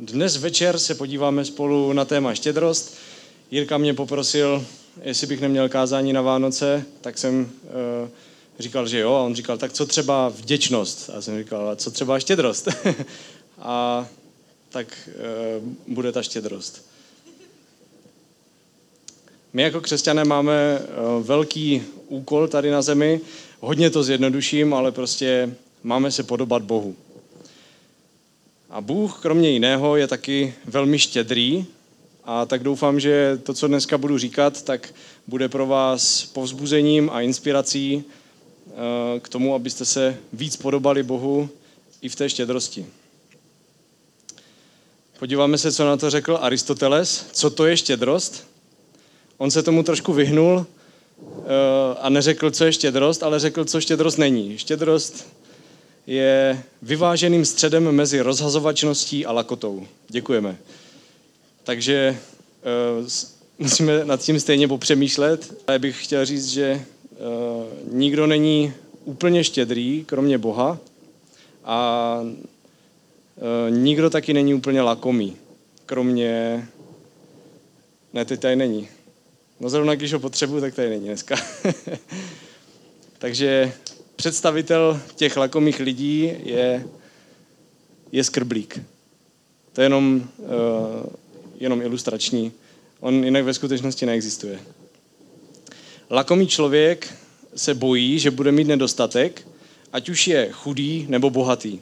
Dnes večer se podíváme spolu na téma štědrost. Jirka mě poprosil, jestli bych neměl kázání na Vánoce, tak jsem uh, říkal, že jo. A on říkal, tak co třeba vděčnost? A jsem říkal, a co třeba štědrost? a tak uh, bude ta štědrost. My jako křesťané máme uh, velký úkol tady na zemi. Hodně to zjednoduším, ale prostě máme se podobat Bohu. A Bůh, kromě jiného, je taky velmi štědrý a tak doufám, že to, co dneska budu říkat, tak bude pro vás povzbuzením a inspirací eh, k tomu, abyste se víc podobali Bohu i v té štědrosti. Podíváme se, co na to řekl Aristoteles. Co to je štědrost? On se tomu trošku vyhnul eh, a neřekl, co je štědrost, ale řekl, co štědrost není. Štědrost je vyváženým středem mezi rozhazovačností a lakotou. Děkujeme. Takže uh, musíme nad tím stejně popřemýšlet. Já bych chtěl říct, že uh, nikdo není úplně štědrý, kromě Boha, a uh, nikdo taky není úplně lakomý, kromě... Ne, teď tady není. No zrovna když ho potřebuji, tak tady není dneska. Takže představitel těch lakomých lidí je, je skrblík. To je jenom, uh, jenom ilustrační. On jinak ve skutečnosti neexistuje. Lakomý člověk se bojí, že bude mít nedostatek, ať už je chudý nebo bohatý.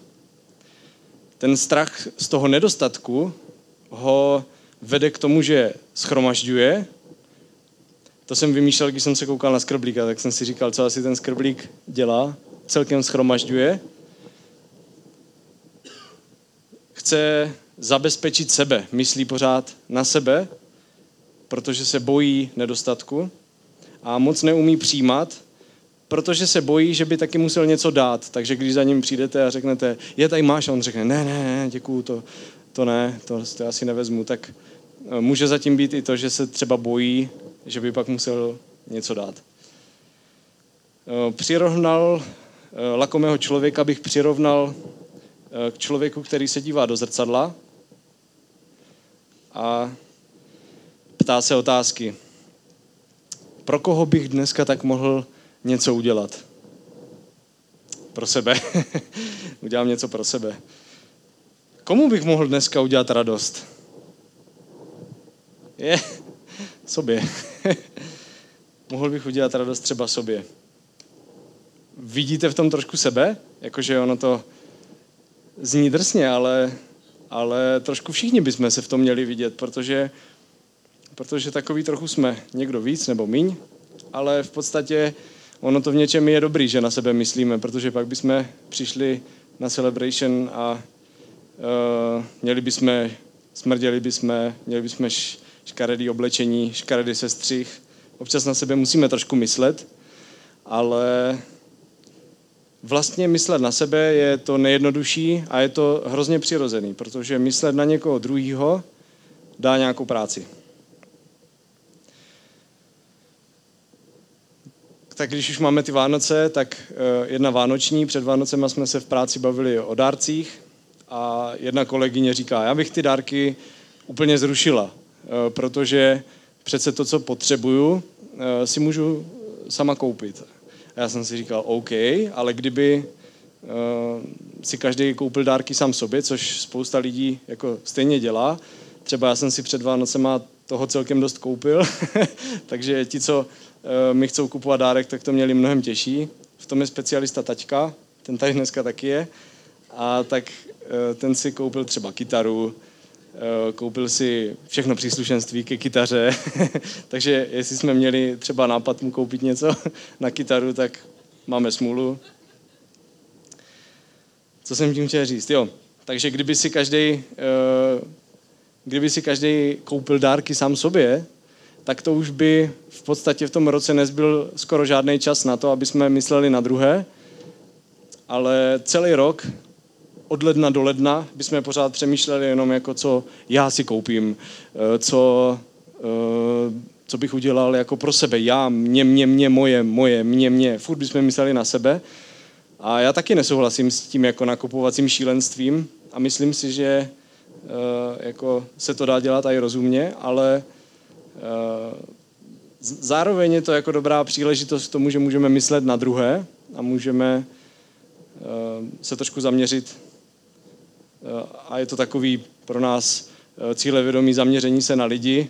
Ten strach z toho nedostatku ho vede k tomu, že schromažďuje to jsem vymýšlel, když jsem se koukal na skrblíka, tak jsem si říkal, co asi ten skrblík dělá. Celkem schromažďuje. Chce zabezpečit sebe, myslí pořád na sebe, protože se bojí nedostatku a moc neumí přijímat, protože se bojí, že by taky musel něco dát. Takže když za ním přijdete a řeknete, je tady máš, a on řekne, ne, ne, ne, děkuju, to, to ne, to, to asi nevezmu, tak eh, může zatím být i to, že se třeba bojí že by pak musel něco dát. Eh, přirovnal eh, lakomého člověka bych přirovnal eh, k člověku, který se dívá do zrcadla a ptá se otázky. Pro koho bych dneska tak mohl něco udělat? Pro sebe. Udělám něco pro sebe. Komu bych mohl dneska udělat radost? Je, sobě. Mohl bych udělat radost třeba sobě. Vidíte v tom trošku sebe? Jakože ono to zní drsně, ale, ale trošku všichni bychom se v tom měli vidět, protože, protože takový trochu jsme. Někdo víc nebo míň, ale v podstatě ono to v něčem je dobrý, že na sebe myslíme, protože pak bychom přišli na celebration a uh, měli bychom, smrděli bychom, měli bychom škaredý oblečení, škaredý sestřih. Občas na sebe musíme trošku myslet, ale vlastně myslet na sebe je to nejjednodušší a je to hrozně přirozený, protože myslet na někoho druhého dá nějakou práci. Tak když už máme ty Vánoce, tak eh, jedna vánoční, před Vánocema jsme se v práci bavili o dárcích a jedna kolegyně říká, já bych ty dárky úplně zrušila. Eh, protože přece to, co potřebuju, eh, si můžu sama koupit. A já jsem si říkal, OK, ale kdyby eh, si každý koupil dárky sám sobě, což spousta lidí jako stejně dělá, třeba já jsem si před Vánocema toho celkem dost koupil, takže ti, co mi chcou kupovat dárek, tak to měli mnohem těžší. V tom je specialista taťka, ten tady dneska taky je. A tak ten si koupil třeba kytaru, koupil si všechno příslušenství ke kytaře, takže jestli jsme měli třeba nápad mu koupit něco na kytaru, tak máme smůlu. Co jsem tím chtěl říct? Jo, takže kdyby si každý, eh, kdyby si každý koupil dárky sám sobě, tak to už by v podstatě v tom roce nezbyl skoro žádný čas na to, aby jsme mysleli na druhé, ale celý rok od ledna do ledna bychom pořád přemýšleli jenom jako, co já si koupím, eh, co, eh, co bych udělal jako pro sebe. Já, mě, mě, mě, moje, moje, mě, mě. Furt bychom mysleli na sebe. A já taky nesouhlasím s tím jako nakupovacím šílenstvím a myslím si, že jako se to dá dělat i rozumně, ale zároveň je to jako dobrá příležitost k tomu, že můžeme myslet na druhé a můžeme se trošku zaměřit a je to takový pro nás cílevědomý zaměření se na lidi,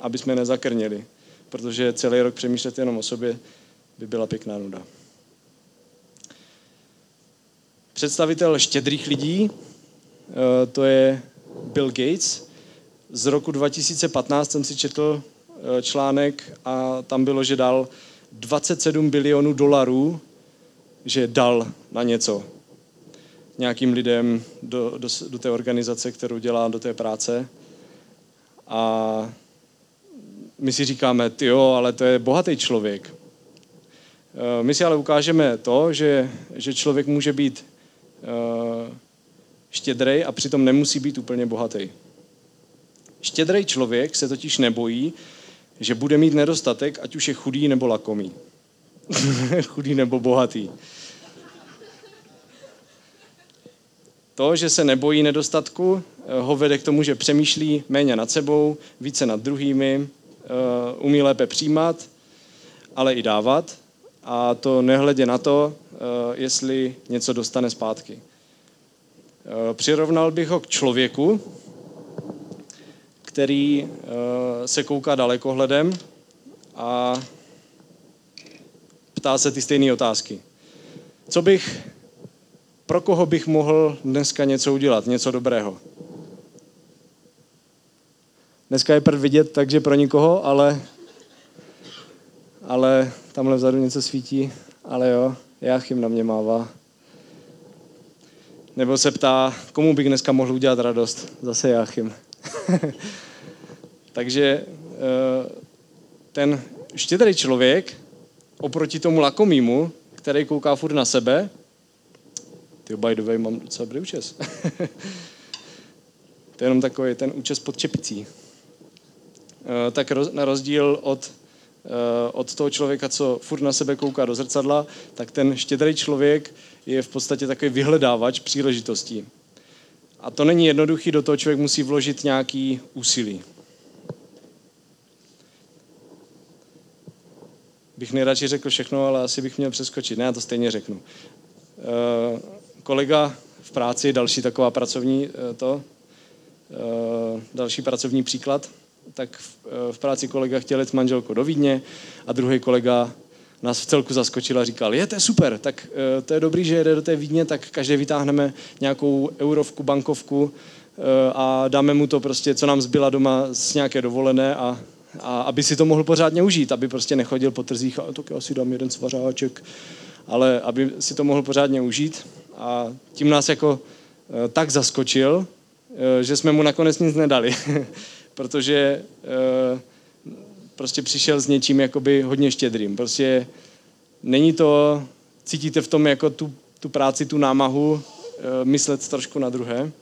aby jsme nezakrněli, protože celý rok přemýšlet jenom o sobě by byla pěkná nuda. Představitel štědrých lidí, eh, to je Bill Gates. Z roku 2015 jsem si četl eh, článek a tam bylo, že dal 27 bilionů dolarů, že dal na něco nějakým lidem do, do, do té organizace, kterou dělá, do té práce. A my si říkáme, ty jo, ale to je bohatý člověk. Eh, my si ale ukážeme to, že, že člověk může být uh, a přitom nemusí být úplně bohatý. Štědrej člověk se totiž nebojí, že bude mít nedostatek, ať už je chudý nebo lakomý. chudý nebo bohatý. To, že se nebojí nedostatku, eh, ho vede k tomu, že přemýšlí méně nad sebou, více nad druhými, umí lépe přijímat, ale i dávat a to nehledě na to, eh, jestli něco dostane zpátky. Eh, přirovnal bych ho k člověku, který eh, se kouká dalekohledem a ptá se ty stejné otázky. Co bych, pro koho bych mohl dneska něco udělat, něco dobrého? Dneska je prv vidět, takže pro nikoho, ale, ale tamhle vzadu něco svítí, ale jo, Jáchym na mě mává. Nebo se ptá, komu bych dneska mohl udělat radost? Zase Jáchym. Takže eh, ten štědrý člověk oproti tomu lakomýmu, který kouká furt na sebe, ty by the way, mám docela dobrý účes. to je jenom takový ten účes pod čepicí. Eh, tak na rozdíl od Eh, od toho člověka, co furt na sebe kouká do zrcadla, tak ten štědrý člověk je v podstatě takový vyhledávač příležitostí. A to není jednoduchý, do toho člověk musí vložit nějaký úsilí. Bych nejradši řekl všechno, ale asi bych měl přeskočit. Ne, já to stejně řeknu. E, kolega v práci, další taková pracovní e, to, e, další pracovní příklad, tak v, eh, v práci kolega chtěl jít s manželkou do Vídně a druhý kolega nás v celku zaskočil a říkal, je, to je super, tak eh, to je dobrý, že jede do té Vídně, tak každý vytáhneme nějakou eurovku, bankovku eh, a dáme mu to prostě, co nám zbyla doma z nějaké dovolené a, a aby si to mohl pořádně užít, aby prostě nechodil po trzích a tak já si dám jeden svařáček, ale aby si to mohl pořádně užít a tím nás jako tak zaskočil, že jsme mu nakonec nic nedali. protože uh, prostě přišel s něčím jakoby hodně štědrým. Prostě není to, cítíte v tom jako tu, tu práci, tu námahu, myslet trošku na druhé.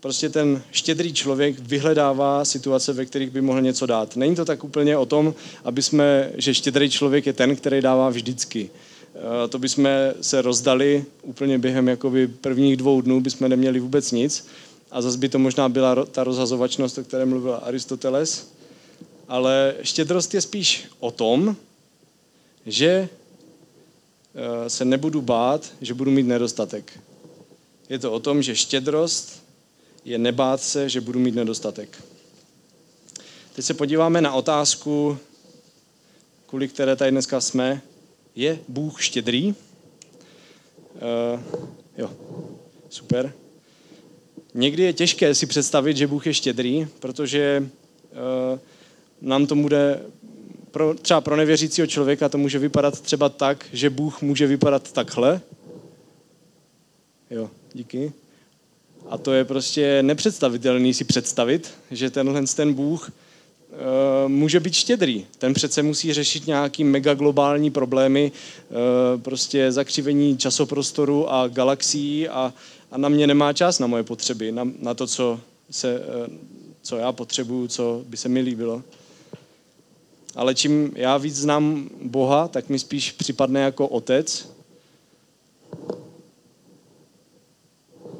Prostě ten štědrý člověk vyhledává situace, ve kterých by mohl něco dát. Není to tak úplně o tom, aby jsme, že štědrý člověk je ten, který dává vždycky. Uh, to bychom se rozdali úplně během jakoby prvních dvou dnů, bychom neměli vůbec nic a zase by to možná byla ta rozhazovačnost, o které mluvil Aristoteles, ale štědrost je spíš o tom, že eh, se nebudu bát, že budu mít nedostatek. Je to o tom, že štědrost je nebát se, že budu mít nedostatek. Teď se podíváme na otázku, kvůli které tady dneska jsme. Je Bůh štědrý? Uh, jo, super. Někdy je těžké si představit, že Bůh je štědrý, protože uh, nám to bude, pro, třeba pro nevěřícího člověka to může vypadat třeba tak, že Bůh může vypadat takhle. Jo, díky. A to je prostě nepředstavitelný si představit, že tenhle ten Bůh může být štědrý. Ten přece musí řešit nějaký megaglobální problémy, uh, prostě zakřivení časoprostoru a galaxií a, a na mě nemá čas na moje potřeby, na, na to, co, se, eh, co já potřebuju, co by se mi líbilo. Ale čím já víc znám Boha, tak mi spíš připadne jako otec.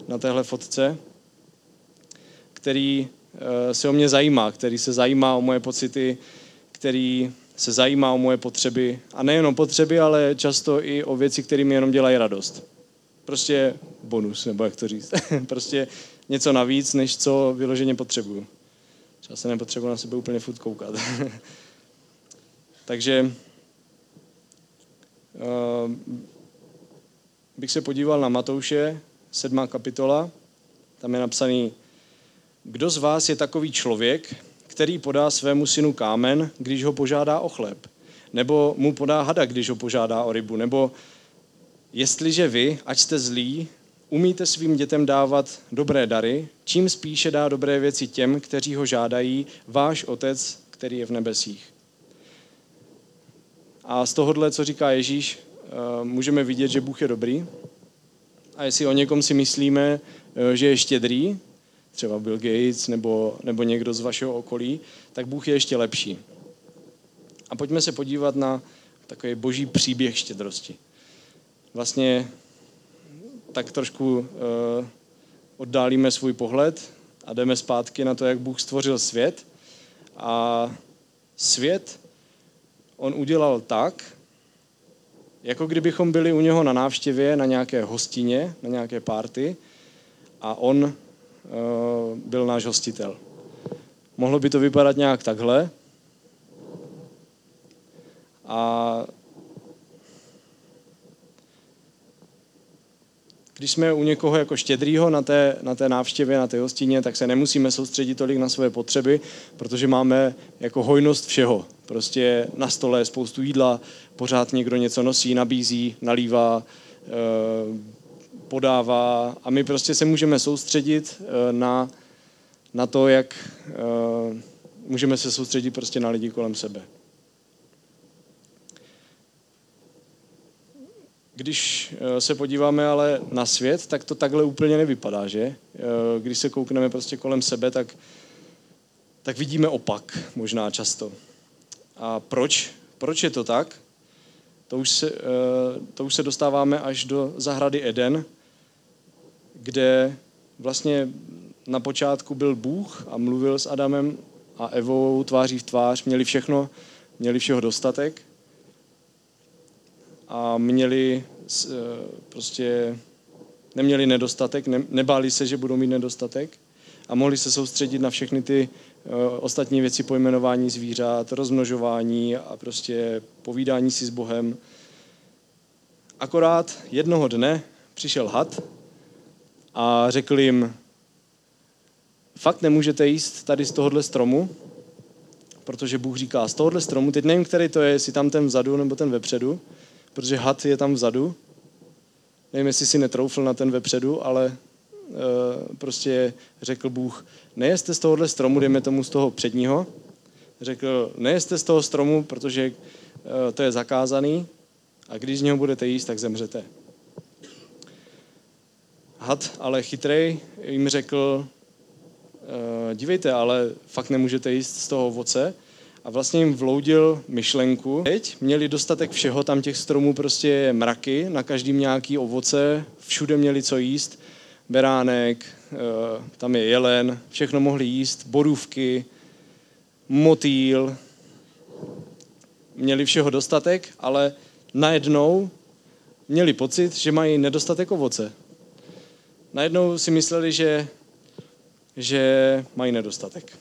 na téhle fotce, který eh, se o mě zajímá, který se zajímá o moje pocity, který se zajímá o moje potřeby. A nejenom potřeby, ale často i o věci, které mi jenom dělají radost. Prostě bonus, nebo jak to říct. prostě něco navíc, než co vyloženě potřebuju. Třeba se nepotřebuji na sebe úplně furt koukat. Takže uh, bych se podíval na Matouše, sedmá kapitola. Tam je napsaný, kdo z vás je takový člověk, který podá svému synu kámen, když ho požádá o chléb? Nebo mu podá hada, když ho požádá o rybu? Nebo jestliže vy, ať jste zlí, umíte svým dětem dávat dobré dary, čím spíše dá dobré věci těm, kteří ho žádají, váš otec, který je v nebesích. A z tohohle, co říká Ježíš, eh, můžeme vidět, že Bůh je dobrý. A jestli o někom si myslíme, eh, že je štědrý, třeba Bill Gates nebo, nebo někdo z vašeho okolí, tak Bůh je ještě lepší. A pojďme se podívat na takový boží příběh štědrosti. Vlastně tak trošku uh, oddálíme svůj pohled a jdeme zpátky na to, jak Bůh stvořil svět. A svět on udělal tak, jako kdybychom byli u něho na návštěvě, na nějaké hostině, na nějaké párty a on byl náš hostitel. Mohlo by to vypadat nějak takhle. A když jsme u někoho jako štědrýho na té, na té návštěvě, na té hostině, tak se nemusíme soustředit tolik na své potřeby, protože máme jako hojnost všeho. Prostě na stole spoustu jídla, pořád někdo něco nosí, nabízí, nalívá, eh, podává a my prostě se můžeme soustředit eh, na, na to, jak eh, můžeme se soustředit prostě na lidi kolem sebe. Když eh, se podíváme ale na svět, tak to takhle úplně nevypadá, že? Když se koukneme prostě kolem sebe, tak, tak vidíme opak možná často. A proč? Proč je to tak? To už, se, to už se dostáváme až do zahrady Eden, kde vlastně na počátku byl Bůh a mluvil s Adamem a Evou tváří v tvář, měli všechno, měli všeho dostatek – a měli eh, prostě neměli nedostatek, ne, nebáli se, že budou mít nedostatek a mohli se soustředit na všechny ty uh, ostatní věci pojmenování zvířat, rozmnožování a prostě povídání si s Bohem. Akorát jednoho dne přišel had a řekl jim, fakt nemůžete jíst tady z tohohle stromu, protože Bůh říká, z tohohle stromu, teď nevím, který to je, jestli tam ten vzadu nebo ten vepředu, protože had je tam vzadu. Nevím, jestli si netroufl na ten vepředu, ale uh, prostě řekl Bůh, nejeste z tohohle stromu, dejme tomu z toho předního. Řekl, nejeste z toho stromu, protože uh, to je zakázaný a když z něho budete jíst, tak zemřete. Had, ale chytrej, jim řekl, uh, dívejte, ale fakt nemůžete jíst z toho ovoce, a vlastně jim vloudil myšlenku. Teď měli dostatek všeho, tam těch stromů prostě mraky, na každým nějaký ovoce, všude měli co jíst, beránek, eh, tam je jelen, všechno mohli jíst, borůvky, motýl, měli všeho dostatek, ale najednou měli pocit, že mají nedostatek ovoce. Najednou si mysleli, že, že mají nedostatek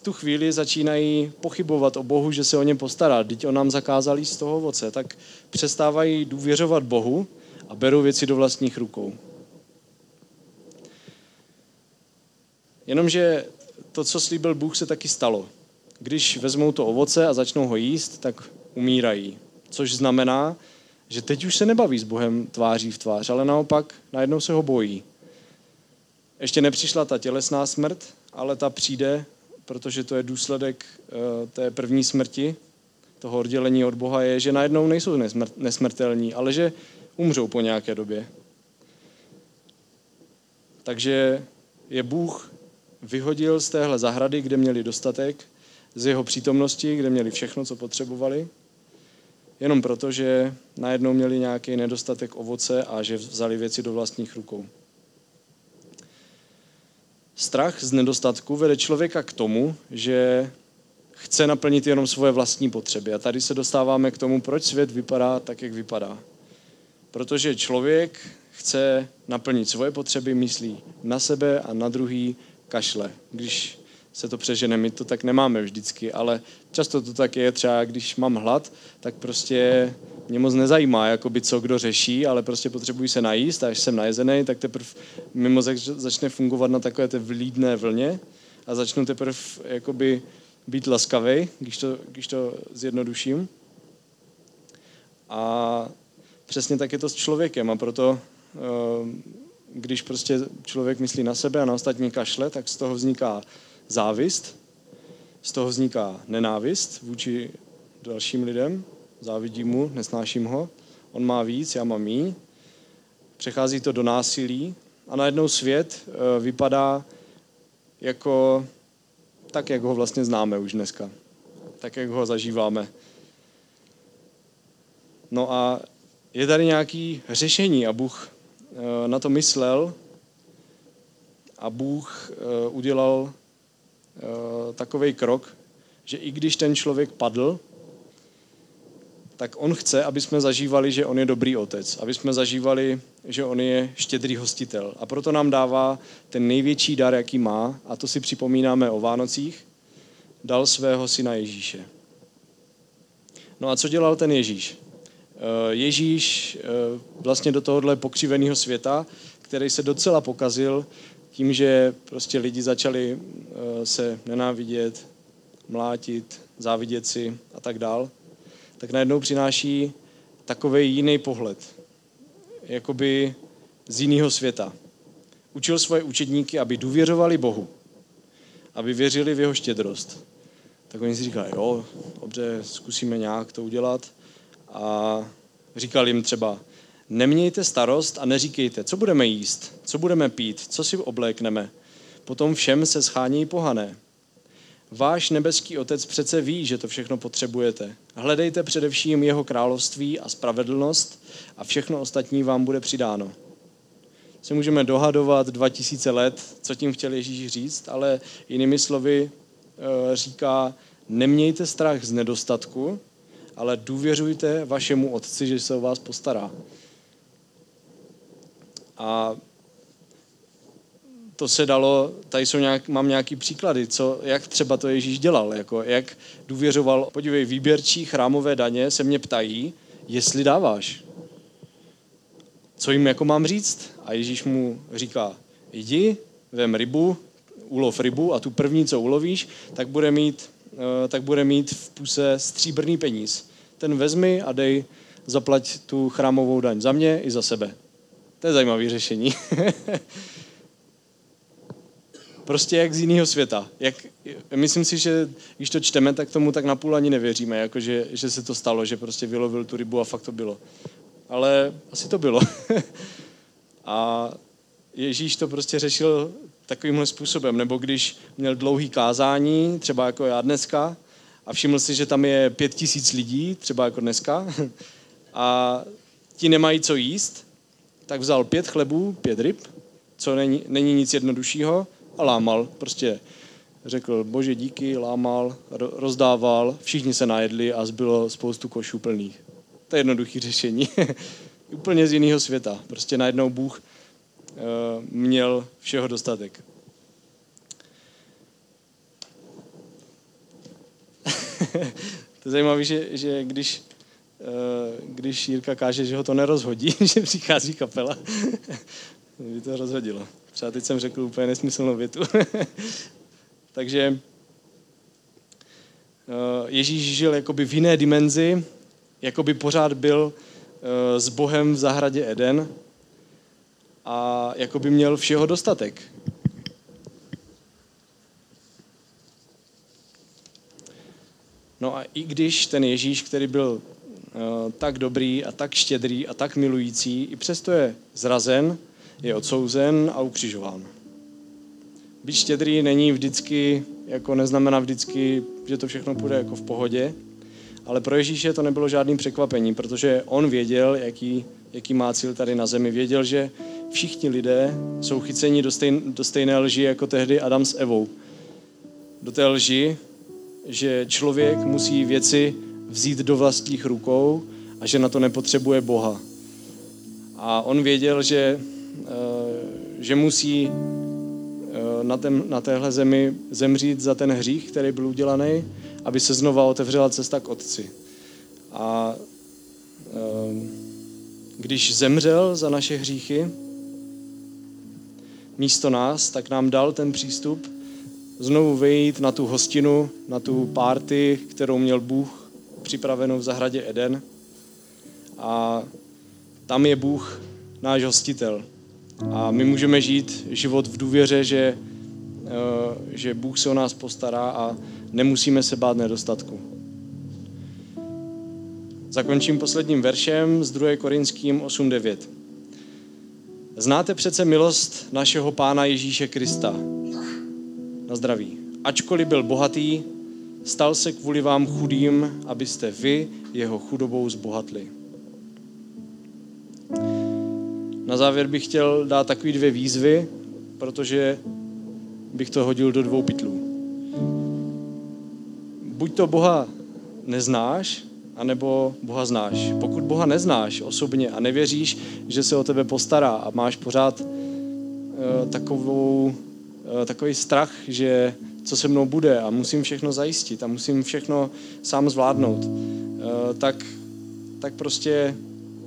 v tu chvíli začínají pochybovat o Bohu, že se o ně postará. Teď on nám zakázal z toho ovoce. Tak přestávají důvěřovat Bohu a berou věci do vlastních rukou. Jenomže to, co slíbil Bůh, se taky stalo. Když vezmou to ovoce a začnou ho jíst, tak umírají. Což znamená, že teď už se nebaví s Bohem tváří v tvář, ale naopak najednou se ho bojí. Ještě nepřišla ta tělesná smrt, ale ta přijde protože to je důsledek eh, té první smrti, toho oddělení od Boha, je, že najednou nejsou nesmrtelní, ale že umřou po nějaké době. Takže je Bůh vyhodil z téhle zahrady, kde měli dostatek, z jeho přítomnosti, kde měli všechno, co potřebovali. Jenom proto, že najednou měli nějaký nedostatek ovoce a že vzali věci do vlastních rukou. Strach z nedostatku vede člověka k tomu, že chce naplnit jenom svoje vlastní potřeby. A tady se dostáváme k tomu, proč svět vypadá tak, jak vypadá. Protože člověk chce naplnit svoje potřeby, myslí na sebe a na druhý kašle. Když se to přežene, my to tak nemáme vždycky, ale často to tak je, třeba když mám hlad, tak prostě mě moc nezajímá, jakoby co kdo řeší, ale prostě potřebuji se najíst a až jsem najezený, tak teprve mimo začne fungovat na takové té vlídné vlně a začnu teprve jakoby být laskavý, když to, když to zjednoduším. A přesně tak je to s člověkem a proto eh, když prostě člověk myslí na sebe a na ostatní kašle, tak z toho vzniká závist, z toho vzniká nenávist vůči dalším lidem, závidím mu, nesnáším ho, on má víc, já mám míň, přechází to do násilí a najednou svět eh, vypadá jako tak, jak ho vlastně známe už dneska, tak, jak ho zažíváme. No a je tady nějaké řešení a Bůh eh, na to myslel a Bůh eh, udělal takový krok, že i když ten člověk padl, tak on chce, aby jsme zažívali, že on je dobrý otec, aby jsme zažívali, že on je štědrý hostitel. A proto nám dává ten největší dar, jaký má, a to si připomínáme o Vánocích, dal svého syna Ježíše. No a co dělal ten Ježíš? Eh, Ježíš eh, vlastně do tohohle pokřiveného světa, který se docela pokazil tím, že prostě lidi začali eh, se nenávidět, mlátit, závidět si a tak dál, tak najednou přináší takový jiný pohled, jakoby z jiného světa. Učil svoje učedníky, aby důvěřovali Bohu, aby věřili v jeho štědrost. Tak oni si říkali, jo, dobře, zkusíme nějak to udělat. A říkal jim třeba, nemějte starost a neříkejte, co budeme jíst, co budeme pít, co si oblékneme. Potom všem se schání pohané. Váš nebeský otec přece ví, že to všechno potřebujete. Hledejte především jeho království a spravedlnost a všechno ostatní vám bude přidáno. Se můžeme dohadovat 2000 let, co tím chtěl Ježíš říct, ale jinými slovy eh, říká, nemějte strach z nedostatku, ale důvěřujte vašemu otci, že se o vás postará. A to se dalo, tady jsou nějak, mám nějaký příklady, co, jak třeba to Ježíš dělal, jako jak důvěřoval, podívej, výběrčí chrámové daně se mě ptají, jestli dáváš. Co jim jako mám říct? A Ježíš mu říká, jdi, vem rybu, ulov rybu a tu první, co ulovíš, tak bude mít, eh, tak bude mít v puse stříbrný peníz. Ten vezmi a dej, zaplať tu chrámovou daň za mě i za sebe. To je zajímavé řešení. prostě jak z jiného světa. Jak, myslím si, že když to čteme, tak tomu tak napůl ani nevěříme, jako že, že se to stalo, že prostě vylovil tu rybu a fakt to bylo. Ale asi to bylo. a Ježíš to prostě řešil takovýmhle způsobem. Nebo když měl dlouhý kázání, třeba jako já dneska, a všiml si, že tam je pět tisíc lidí, třeba jako dneska, a ti nemají co jíst, tak vzal pět chlebů, pět ryb, co není, není nic jednoduššího, a lámal. Prostě řekl, bože díky, lámal, rozdával, všichni se najedli a zbylo spoustu košů plných. To je jednoduché řešení. Úplně z jiného světa. Prostě najednou Bůh uh, měl všeho dostatek. to je zajímavé, že, že když, když Jirka káže, že ho to nerozhodí, že přichází kapela, by to rozhodilo. Třeba teď jsem řekl úplně nesmyslnou větu. Takže eh, Ježíš žil jakoby v jiné dimenzi, jakoby pořád byl eh, s Bohem v zahradě Eden a jakoby měl všeho dostatek. No a i když ten Ježíš, který byl tak dobrý a tak štědrý a tak milující, i přesto je zrazen, je odsouzen a ukřižován. Být štědrý není vždycky, jako neznamená vždycky, že to všechno půjde jako v pohodě, Ale pro Ježíše to nebylo žádným překvapení, protože on věděl, jaký, jaký má cíl tady na zemi. Věděl, že všichni lidé jsou chyceni do, stejn, do stejné lži jako tehdy Adam s Evou. Do té lži, že člověk musí věci vzít do vlastních rukou a že na to nepotřebuje Boha. A on věděl, že, eh, že musí eh, na, tém, na téhle zemi zemřít za ten hřích, který byl udělaný, aby se znova otevřela cesta k Otci. A eh, když zemřel za naše hříchy, místo nás, tak nám dal ten přístup znovu vyjít na tu hostinu, na tu párty, kterou měl Bůh připravenou v zahradě Eden. A tam je Bůh náš hostitel. A my můžeme žít život v důvěře, že, eh, že Bůh se o nás postará a nemusíme se bát nedostatku. Zakončím posledním veršem z 2. Korinským 8.9. Znáte přece milost našeho Pána Ježíše Krista. Na zdraví. Ačkoliv byl bohatý, stal se kvůli vám chudým, abyste vy jeho chudobou zbohatli. Na závěr bych chtěl dát takový dvě výzvy, protože bych to hodil do dvou pytlů. Buď to Boha neznáš, anebo Boha znáš. Pokud Boha neznáš osobně a nevěříš, že se o tebe postará a máš pořád uh, takovou, uh, takový strach, že co se mnou bude a musím všechno zajistit a musím všechno sám zvládnout, uh, tak, tak prostě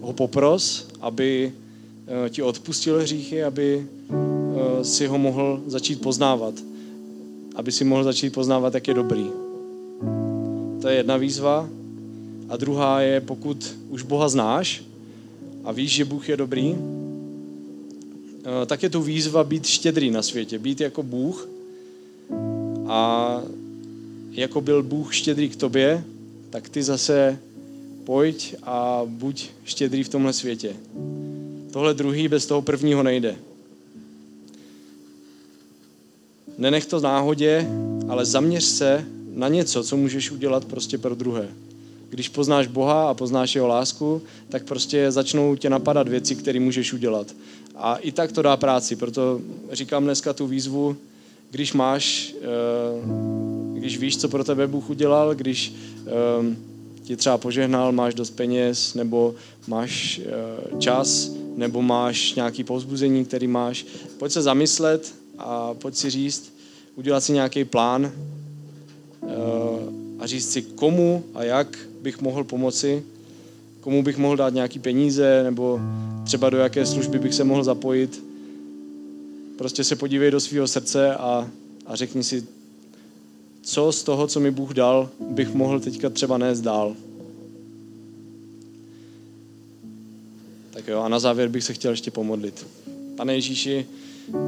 ho popros, aby uh, ti odpustil hříchy, aby uh, si ho mohl začít poznávat. Aby si mohl začít poznávat, jak je dobrý. To je jedna výzva. A druhá je, pokud už Boha znáš a víš, že Bůh je dobrý, eh, tak je tu výzva být štědrý na světě, být jako Bůh a jako byl Bůh štědrý k tobě, tak ty zase pojď a buď štědrý v tomhle světě. Tohle druhý bez toho prvního nejde. Nenech to náhodě, ale zaměř se na něco, co můžeš udělat prostě pro druhé když poznáš Boha a poznáš jeho lásku, tak prostě začnou tě napadat věci, které můžeš udělat. A i tak to dá práci, proto říkám dneska tu výzvu, když máš, eh, když víš, co pro tebe Bůh udělal, když eh, ti třeba požehnal, máš dost peněz, nebo máš eh, čas, nebo máš nějaký povzbuzení, který máš, pojď se zamyslet a pojď si říct, udělat si nějaký plán a říct si, komu a jak bych mohl pomoci, komu bych mohl dát nějaký peníze, nebo třeba do jaké služby bych se mohl zapojit. Prostě se podívej do svého srdce a, a řekni si, co z toho, co mi Bůh dal, bych mohl teďka třeba nést dál. Tak jo, a na závěr bych se chtěl ještě pomodlit. Pane Ježíši,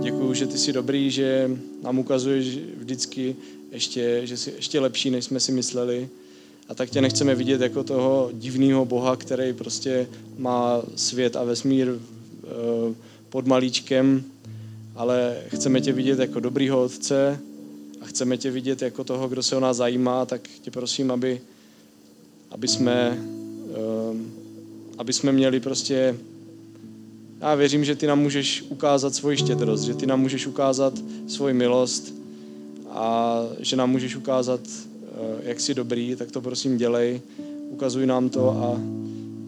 děkuji, že ty jsi dobrý, že nám ukazuješ vždycky ještě, že jsi ještě lepší, než jsme si mysleli. A tak tě nechceme vidět jako toho divného Boha, který prostě má svět a vesmír eh, pod malíčkem, ale chceme tě vidět jako dobrýho otce a chceme tě vidět jako toho, kdo se o nás zajímá, tak tě prosím, aby, aby jsme, eh, aby jsme měli prostě já věřím, že ty nám můžeš ukázat svoji štědrost, že ty nám můžeš ukázat svoji milost a že nám můžeš ukázat Eh, jak jsi dobrý, tak to prosím dělej, ukazuj nám to a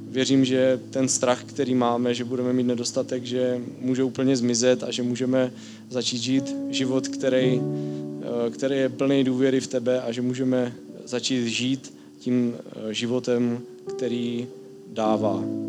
věřím, že ten strach, který máme, že budeme mít nedostatek, že může úplně zmizet a že můžeme začít žít život, který, eh, který je plný důvěry v tebe a že můžeme začít žít tím eh, životem, který dává.